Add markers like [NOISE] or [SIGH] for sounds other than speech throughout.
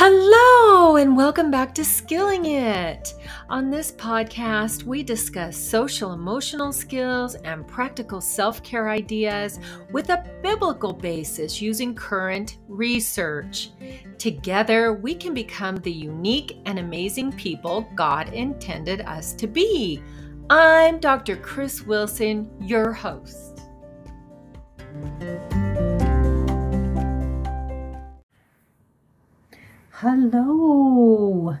Hello, and welcome back to Skilling It. On this podcast, we discuss social emotional skills and practical self care ideas with a biblical basis using current research. Together, we can become the unique and amazing people God intended us to be. I'm Dr. Chris Wilson, your host. Hello.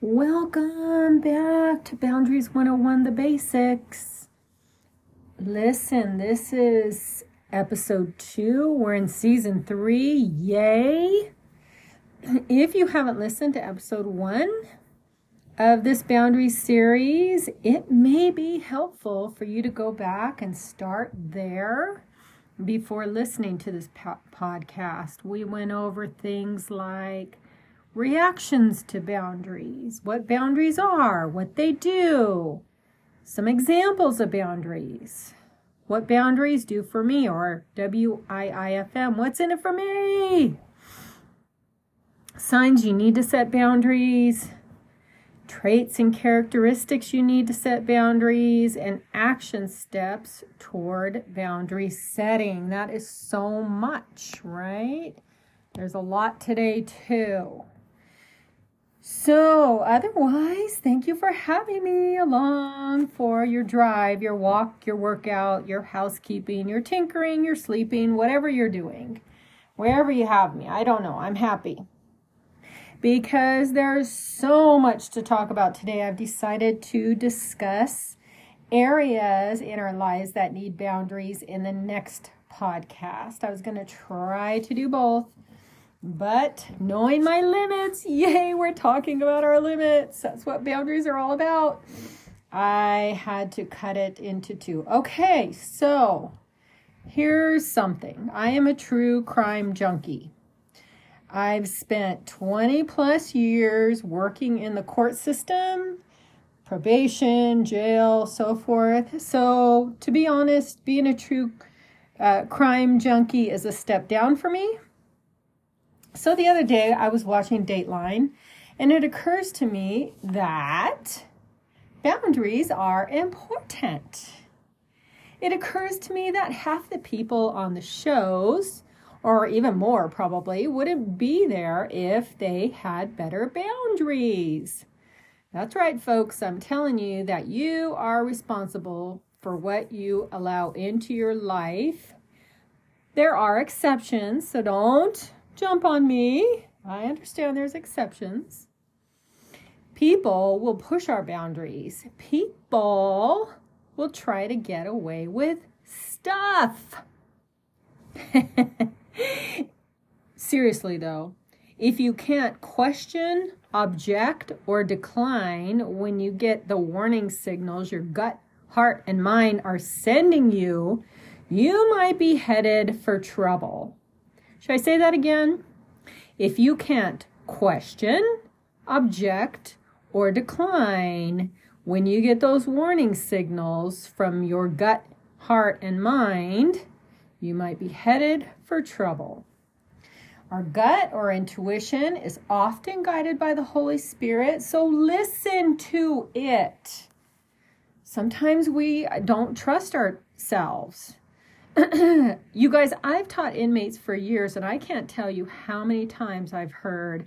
Welcome back to Boundaries 101 The Basics. Listen, this is episode two. We're in season three. Yay. If you haven't listened to episode one of this boundary series, it may be helpful for you to go back and start there before listening to this po- podcast. We went over things like reactions to boundaries, what boundaries are, what they do, some examples of boundaries, what boundaries do for me, or W I I F M, what's in it for me? Signs you need to set boundaries, traits and characteristics you need to set boundaries, and action steps toward boundary setting. That is so much, right? There's a lot today, too. So, otherwise, thank you for having me along for your drive, your walk, your workout, your housekeeping, your tinkering, your sleeping, whatever you're doing. Wherever you have me, I don't know. I'm happy. Because there's so much to talk about today, I've decided to discuss areas in our lives that need boundaries in the next podcast. I was going to try to do both but knowing my limits, yay, we're talking about our limits. That's what boundaries are all about. I had to cut it into two. Okay, so here's something I am a true crime junkie. I've spent 20 plus years working in the court system, probation, jail, so forth. So, to be honest, being a true uh, crime junkie is a step down for me so the other day I was watching Dateline and it occurs to me that boundaries are important. It occurs to me that half the people on the shows, or even more probably, wouldn't be there if they had better boundaries. That's right, folks. I'm telling you that you are responsible for what you allow into your life. There are exceptions, so don't jump on me. I understand there's exceptions. People will push our boundaries. People will try to get away with stuff. [LAUGHS] Seriously, though, if you can't question, object, or decline when you get the warning signals your gut, heart, and mind are sending you, you might be headed for trouble. Should I say that again? If you can't question, object, or decline when you get those warning signals from your gut, heart, and mind, you might be headed for trouble. Our gut or intuition is often guided by the Holy Spirit, so listen to it. Sometimes we don't trust ourselves. You guys, I've taught inmates for years, and I can't tell you how many times I've heard,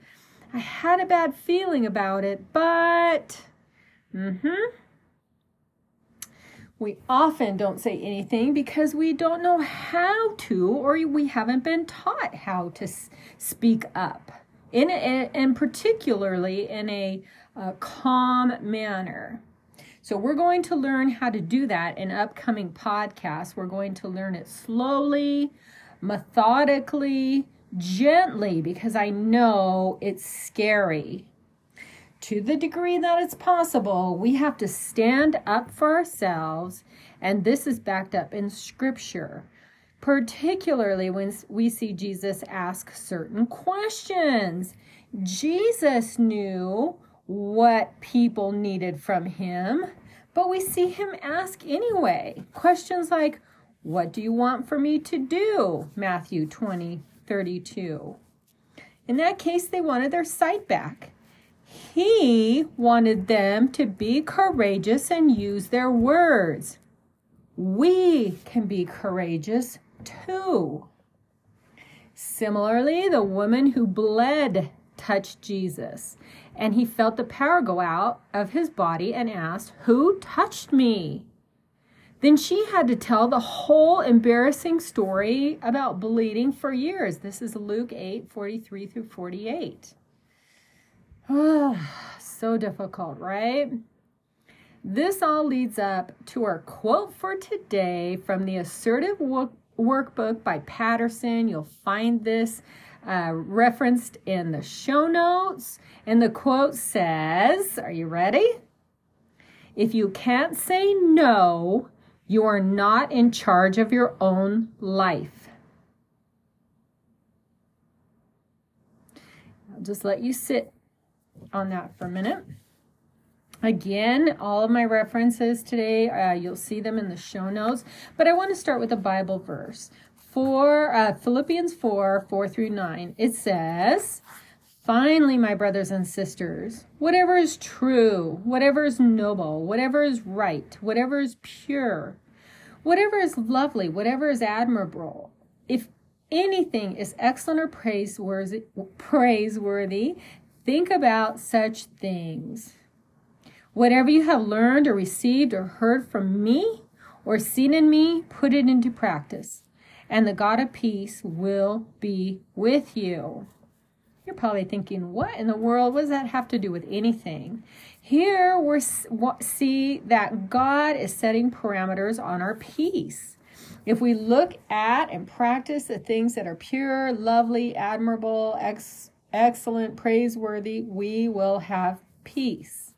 I had a bad feeling about it, but. Mm-hmm. We often don't say anything because we don't know how to, or we haven't been taught how to speak up, in a, and particularly in a, a calm manner. So we're going to learn how to do that in upcoming podcasts. We're going to learn it slowly, methodically, gently, because I know it's scary. To the degree that it's possible, we have to stand up for ourselves, and this is backed up in scripture particularly when we see Jesus ask certain questions. Jesus knew what people needed from him, but we see him ask anyway. Questions like, What do you want for me to do? Matthew 20, 32. In that case, they wanted their sight back. He wanted them to be courageous and use their words. We can be courageous too. Similarly, the woman who bled touched Jesus, and he felt the power go out of his body and asked, Who touched me? Then she had to tell the whole embarrassing story about bleeding for years. This is Luke 8 43 through 48. Ah, so difficult, right? This all leads up to our quote for today from the Assertive Workbook by Paterson. You'll find this uh, referenced in the show notes. And the quote says, Are you ready? If you can't say no, you are not in charge of your own life. I'll just let you sit on that for a minute. Again, all of my references today, uh, you'll see them in the show notes, but I want to start with a Bible verse. For uh, Philippians 4 4 through 9, it says, Finally, my brothers and sisters, whatever is true, whatever is noble, whatever is right, whatever is pure, whatever is lovely, whatever is admirable, if anything is excellent or praiseworthy, praiseworthy think about such things. Whatever you have learned or received or heard from me or seen in me, put it into practice, and the God of peace will be with you. You're probably thinking, what in the world? What does that have to do with anything? Here we see that God is setting parameters on our peace. If we look at and practice the things that are pure, lovely, admirable, ex- excellent, praiseworthy, we will have peace.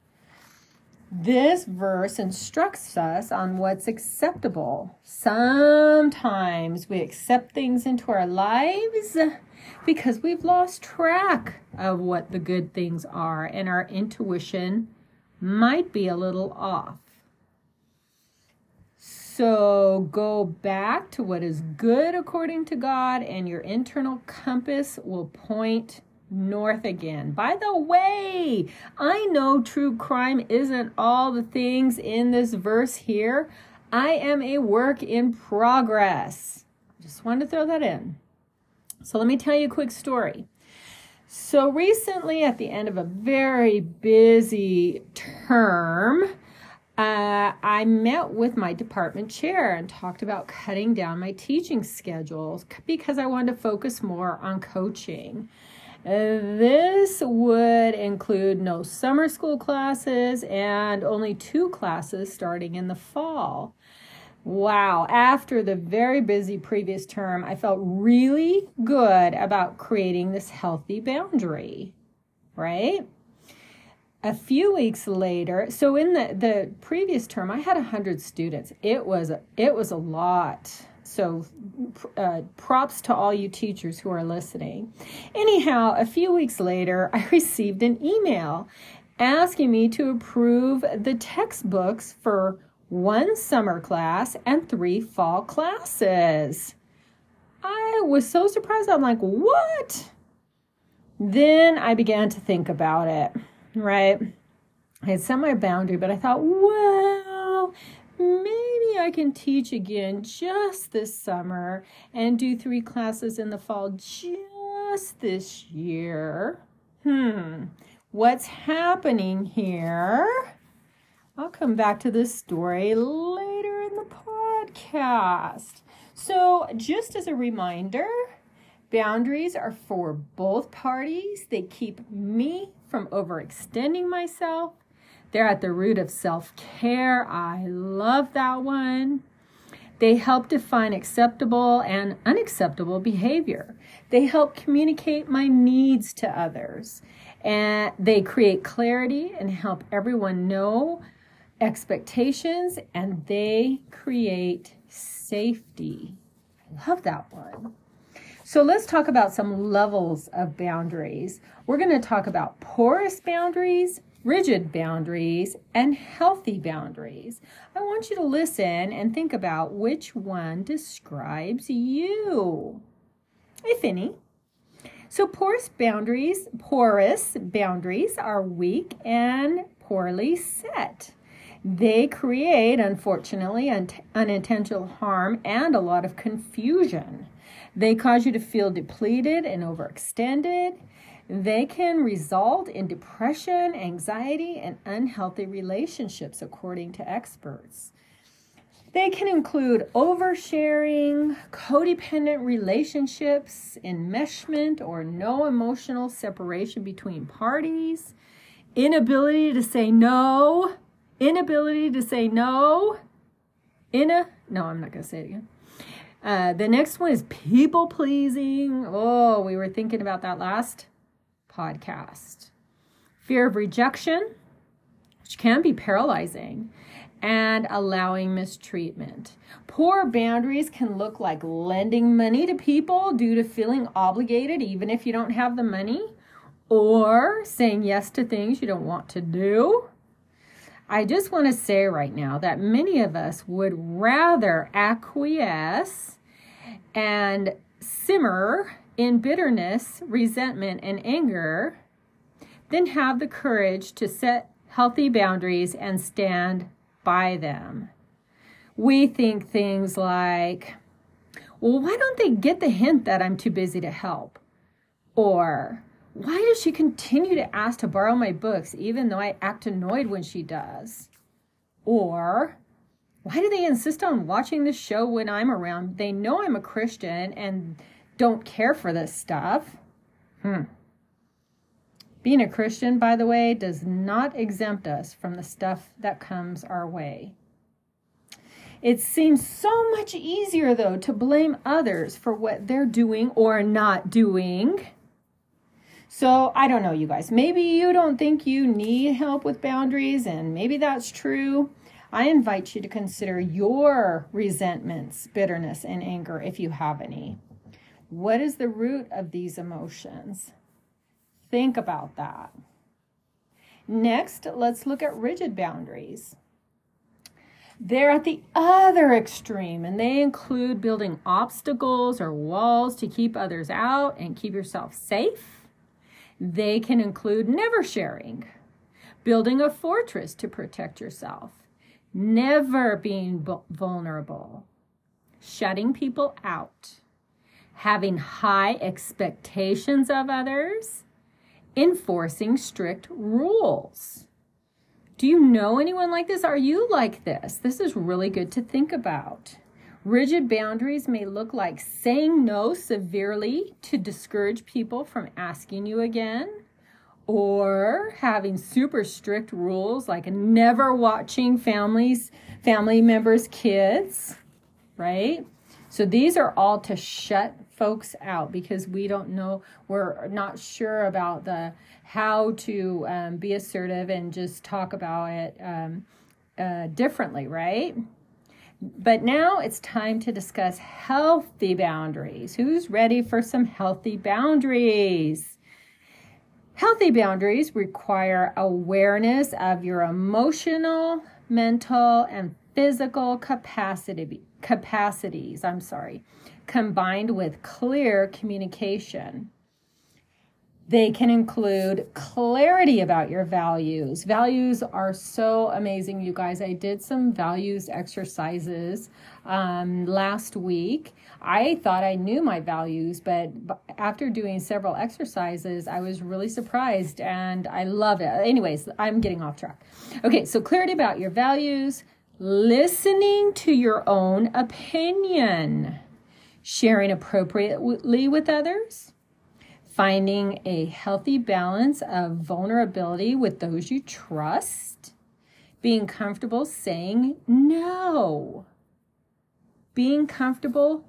This verse instructs us on what's acceptable. Sometimes we accept things into our lives because we've lost track of what the good things are and our intuition might be a little off. So go back to what is good according to God, and your internal compass will point north again. By the way, I know true crime isn't all the things in this verse here. I am a work in progress. Just wanted to throw that in. So let me tell you a quick story. So recently, at the end of a very busy term, uh, I met with my department chair and talked about cutting down my teaching schedules because I wanted to focus more on coaching. This would include no summer school classes and only two classes starting in the fall. Wow, after the very busy previous term, I felt really good about creating this healthy boundary, right? A few weeks later, so in the, the previous term, I had 100 students. It was it was a lot. So uh, props to all you teachers who are listening. Anyhow, a few weeks later, [LAUGHS] I received an email asking me to approve the textbooks for one summer class, and three fall classes. I was so surprised. I'm like, what? Then I began to think about it, right? I had set my boundary, but I thought, well, maybe I can teach again just this summer and do three classes in the fall just this year. Hmm, what's happening here? I'll come back to this story later in the podcast. So, just as a reminder, boundaries are for both parties. They keep me from overextending myself. They're at the root of self care. I love that one. They help define acceptable and unacceptable behavior. They help communicate my needs to others. And they create clarity and help everyone know expectations and they create safety. I love that one. So let's talk about some levels of boundaries. We're going to talk about porous boundaries, rigid boundaries, and healthy boundaries. I want you to listen and think about which one describes you, if any. So porous boundaries, porous boundaries are weak and poorly set. They create, unfortunately, un- unintentional harm and a lot of confusion. They cause you to feel depleted and overextended. They can result in depression, anxiety, and unhealthy relationships, according to experts. They can include oversharing, codependent relationships, enmeshment or no emotional separation between parties, inability to say no, inability to say no, in a no, I'm not going to say it again. Uh, the next one is people pleasing. Oh, we were thinking about that last podcast. Fear of rejection, which can be paralyzing, and allowing mistreatment. Poor boundaries can look like lending money to people due to feeling obligated, even if you don't have the money, or saying yes to things you don't want to do. I just want to say right now that many of us would rather acquiesce and simmer in bitterness, resentment, and anger then have the courage to set healthy boundaries and stand by them. We think things like, well, why don't they get the hint that I'm too busy to help? Or, why does she continue to ask to borrow my books even though I act annoyed when she does? Or, why do they insist on watching the show when I'm around? They know I'm a Christian and don't care for this stuff. Hmm. Being a Christian, by the way, does not exempt us from the stuff that comes our way. It seems so much easier, though, to blame others for what they're doing or not doing. So, I don't know, you guys. Maybe you don't think you need help with boundaries, and maybe that's true. I invite you to consider your resentments, bitterness, and anger if you have any. What is the root of these emotions? Think about that. Next, let's look at rigid boundaries. They're at the other extreme, and they include building obstacles or walls to keep others out and keep yourself safe. They can include never sharing, building a fortress to protect yourself, never being vulnerable, shutting people out, having high expectations of others, enforcing strict rules. Do you know anyone like this? Are you like this? This is really good to think about. Rigid boundaries may look like saying no severely to discourage people from asking you again, or having super strict rules like never watching families family members kids right so these are all to shut folks out because we don't know we're not sure about the how to um, be assertive and just talk about it um, uh, differently right? But now it's time to discuss healthy boundaries. Who's ready for some healthy boundaries? Healthy boundaries require awareness of your emotional, mental, and physical capacity capacities, I'm sorry, combined with clear communication. They can include clarity about your values. Values are so amazing, you guys. I did some values exercises um, last week. I thought I knew my values, but after doing several exercises, I was really surprised and I love it. Anyways, I'm getting off track. Okay, so clarity about your values, listening to your own opinion, sharing appropriately with others finding a healthy balance of vulnerability with those you trust, being comfortable saying no, being comfortable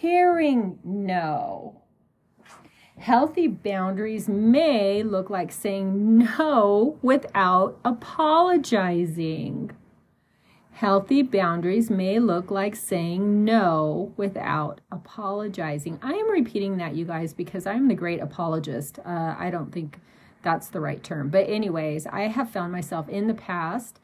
hearing no. Healthy boundaries may look like saying no without apologizing. Healthy boundaries may look like saying no without apologizing. I am repeating that, you guys, because I'm the great apologist. Uh, I don't think that's the right term. But, anyways, I have found myself in the past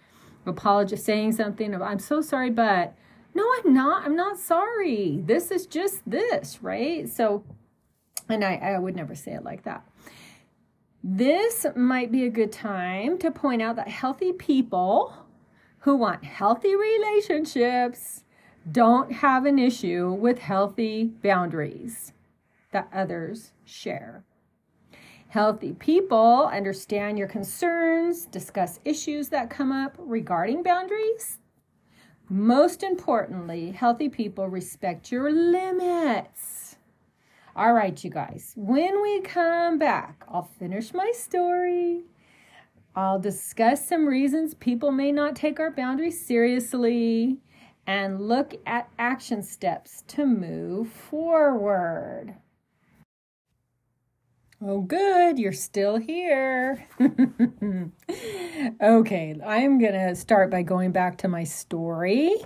apologist saying something of I'm so sorry, but no, I'm not. I'm not sorry. This is just this, right? So, And I, I would never say it like that. This might be a good time to point out that healthy people who want healthy relationships don't have an issue with healthy boundaries that others share. Healthy people understand your concerns, discuss issues that come up regarding boundaries. Most importantly, healthy people respect your limits. All right, you guys, when we come back, I'll finish my story. I'll discuss some reasons people may not take our boundaries seriously and look at action steps to move forward. Oh, good, you're still here. [LAUGHS] okay, I'm going to start by going back to my story.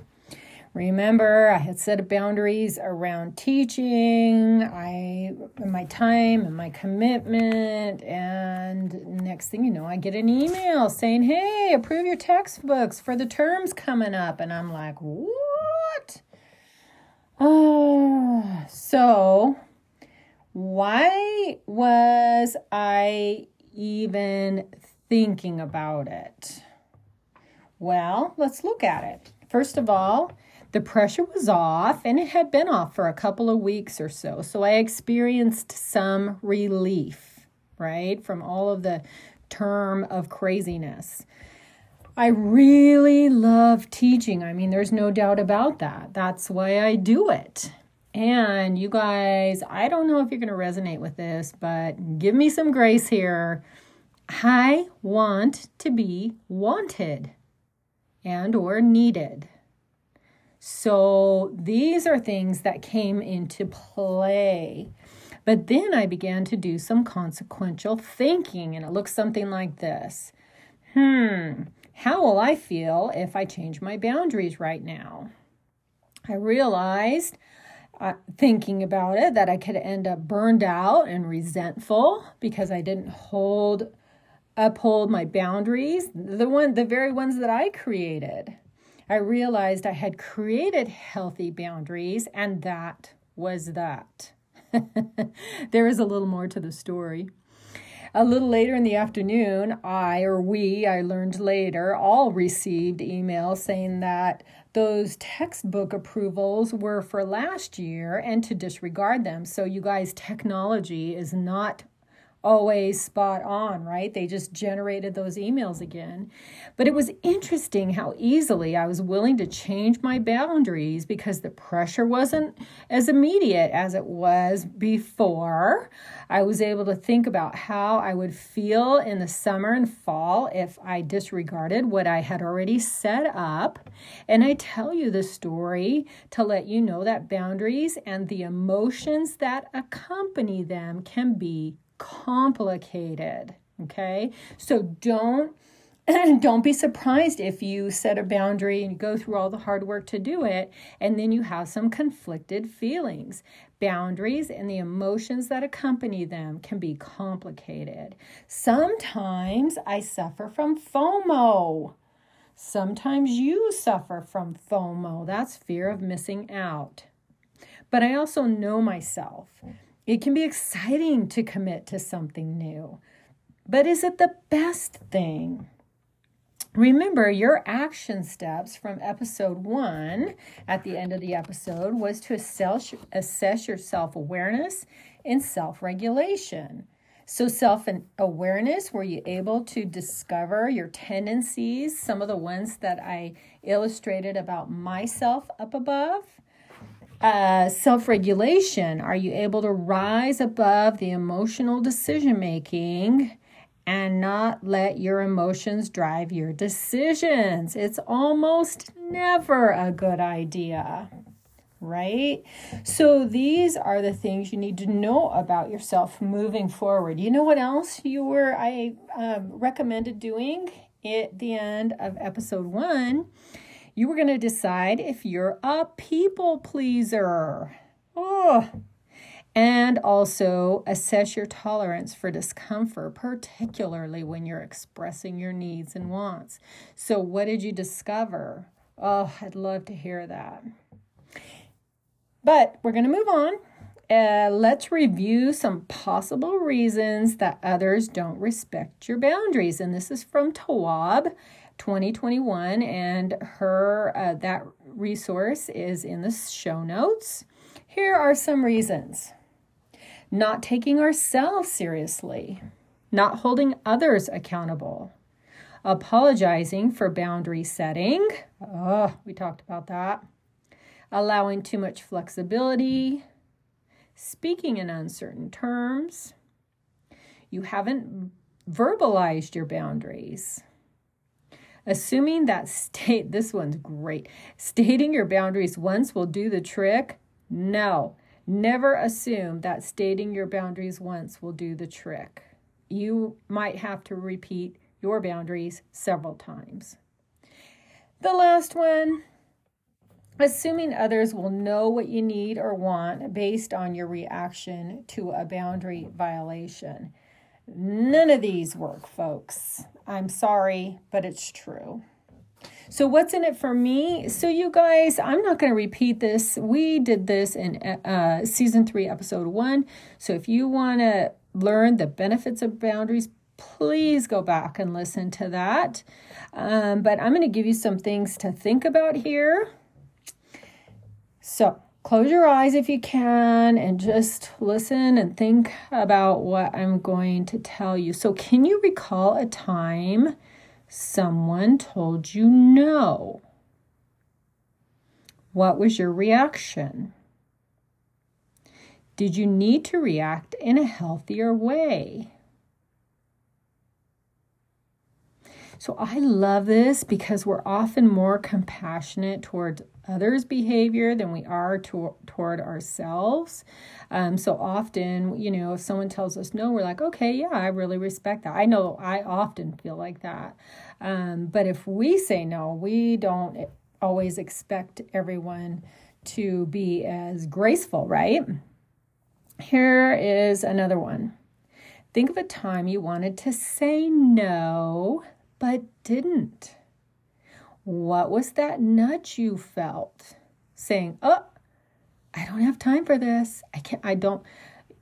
Remember, I had set boundaries around teaching, I my time and my commitment, and next thing you know, I get an email saying, "Hey, approve your textbooks for the terms coming up," and I'm like, "What?" Uh, so, why was I even thinking about it? Well, let's look at it. First of all, the pressure was off and it had been off for a couple of weeks or so. So I experienced some relief, right, from all of the term of craziness. I really love teaching. I mean, there's no doubt about that. That's why I do it. And you guys, I don't know if you're going to resonate with this, but give me some grace here. I want to be wanted and or needed. So these are things that came into play. But then I began to do some consequential thinking, and it looks something like this Hmm, how will I feel if I change my boundaries right now? I realized, uh, thinking about it, that I could end up burned out and resentful because I didn't hold uphold my boundaries, the one the very ones that I created. I realized I had created healthy boundaries, and that was that. [LAUGHS] there is a little more to the story. A little later in the afternoon, I or we, I learned later, all received emails saying that those textbook approvals were for last year and to disregard them. So, you guys, technology is not always spot on, right? They just generated those emails again. But it was interesting how easily I was willing to change my boundaries because the pressure wasn't as immediate as it was before. I was able to think about how I would feel in the summer and fall if I disregarded what I had already set up. And I tell you the story to let you know that boundaries and the emotions that accompany them can be complicated. Okay. So don't. [CLEARS THROAT] don't be surprised if you set a boundary and go through all the hard work to do it and then you have some conflicted feelings. Boundaries and the emotions that accompany them can be complicated. Sometimes I suffer from FOMO. Sometimes you suffer from FOMO. That's fear of missing out. But I also know myself. It can be exciting to commit to something new, but is it the best thing? Remember, your action steps from episode one at the end of the episode was to assess, assess your self awareness and self regulation. So, self awareness, were you able to discover your tendencies, some of the ones that I illustrated about myself up above? Uh, self regulation? Are you able to rise above the emotional decision making and not let your emotions drive your decisions? It's almost never a good idea, right? So, these are the things you need to know about yourself moving forward. You know what else you were, I um, recommended doing at the end of episode one? You were going to decide if you're a people pleaser. Oh. And also assess your tolerance for discomfort, particularly when you're expressing your needs and wants. So, what did you discover? Oh, I'd love to hear that. But we're going to move on uh, let's review some possible reasons that others don't respect your boundaries. And this is from Tawwab 2021, and her uh, that resource is in the show notes. Here are some reasons not taking ourselves seriously, not holding others accountable, apologizing for boundary setting. Oh, we talked about that. Allowing too much flexibility, speaking in uncertain terms. You haven't verbalized your boundaries. Assuming that state, [LAUGHS] this one's great. Stating your boundaries once will do the trick. No, never assume that stating your boundaries once will do the trick. You might have to repeat your boundaries several times. The last one assuming others will know what you need or want based on your reaction to a boundary violation. None of these work, folks. I'm sorry, but it's true. So, what's in it for me? So, you guys, I'm not going to repeat this. We did this in uh, season three, episode one. So, if you want to learn the benefits of boundaries, please go back and listen to that. Um, but I'm going to give you some things to think about here. So, close your eyes if you can and just listen and think about what I'm going to tell you. So, can you recall a time someone told you no? What was your reaction? Did you need to react in a healthier way? So I love this because we're often more compassionate towards others' behavior than we are to, toward ourselves. Um, so often, you know, if someone tells us no, we're like, okay, yeah, I really respect that. I know I often feel like that. Um, but if we say no, we don't always expect everyone to be as graceful, right? Here is another one. Think of a time you wanted to say no, but didn't. What was that nudge you felt? Saying, "Oh, I don't have time for this. I can't I don't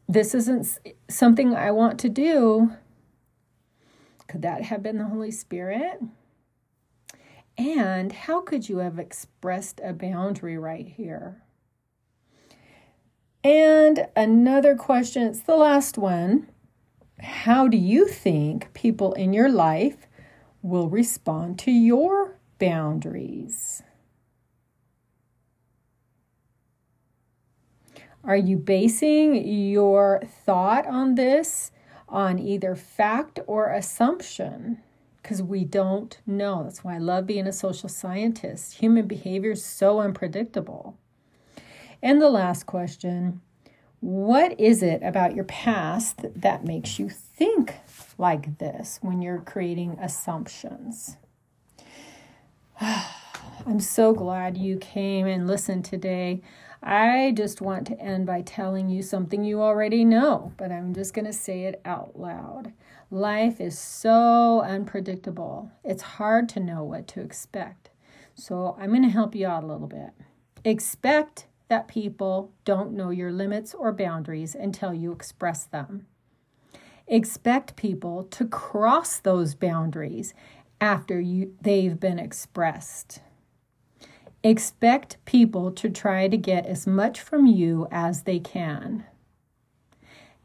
this isn't something I want to do." Could that have been the Holy Spirit? And how could you have expressed a boundary right here? And another question, it's the last one. How do you think people in your life will respond to your boundaries? Are you basing your thought on this on either fact or assumption? Because we don't know. That's why I love being a social scientist. Human behavior is so unpredictable. And the last question What is it about your past that makes you think like this when you're creating assumptions? [SIGHS] I'm so glad you came and listened today. I just want to end by telling you something you already know, but I'm just going to say it out loud. Life is so unpredictable, it's hard to know what to expect. So I'm going to help you out a little bit. Expect that people don't know your limits or boundaries until you express them. Expect people to cross those boundaries after you, they've been expressed. Expect people to try to get as much from you as they can.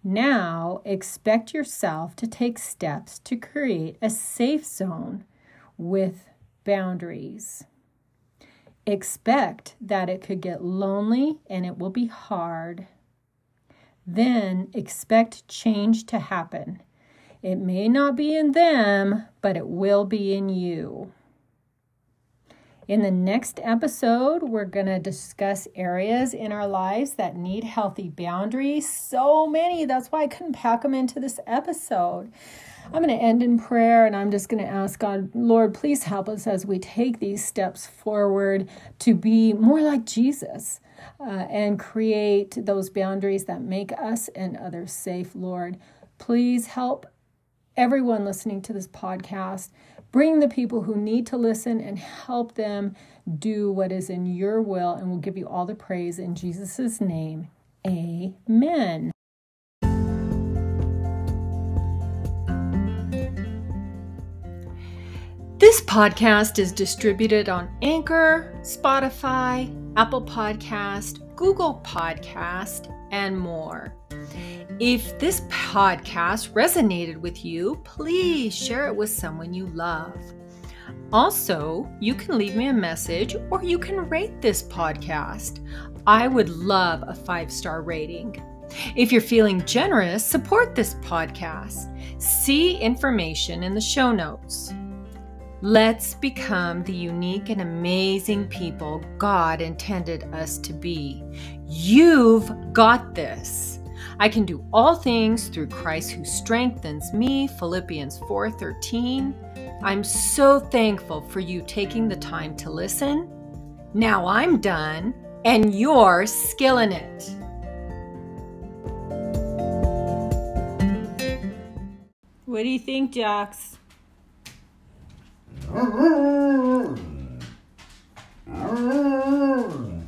Now, expect yourself to take steps to create a safe zone with boundaries. Expect that it could get lonely and it will be hard. Then expect change to happen. It may not be in them, but it will be in you. In the next episode, we're going to discuss areas in our lives that need healthy boundaries. So many. That's why I couldn't pack them into this episode. I'm going to end in prayer and I'm just going to ask God, Lord, please help us as we take these steps forward to be more like Jesus. Uh, and create those boundaries that make us and others safe, Lord. Please help everyone listening to this podcast. Bring the people who need to listen and help them do what is in your will, and we'll give you all the praise in Jesus' name. Amen. This podcast is distributed on Anchor, Spotify, Apple Podcast, Google Podcast, and more. If this podcast resonated with you, please share it with someone you love. Also, you can leave me a message or you can rate this podcast. I would love a five star rating. If you're feeling generous, support this podcast. See information in the show notes. Let's become the unique and amazing people God intended us to be. You've got this. I can do all things through Christ who strengthens me. Philippians 4:13. I'm so thankful for you taking the time to listen. Now I'm done and you're skilling it. What do you think, Jax? Mm-hmm. Mm-hmm.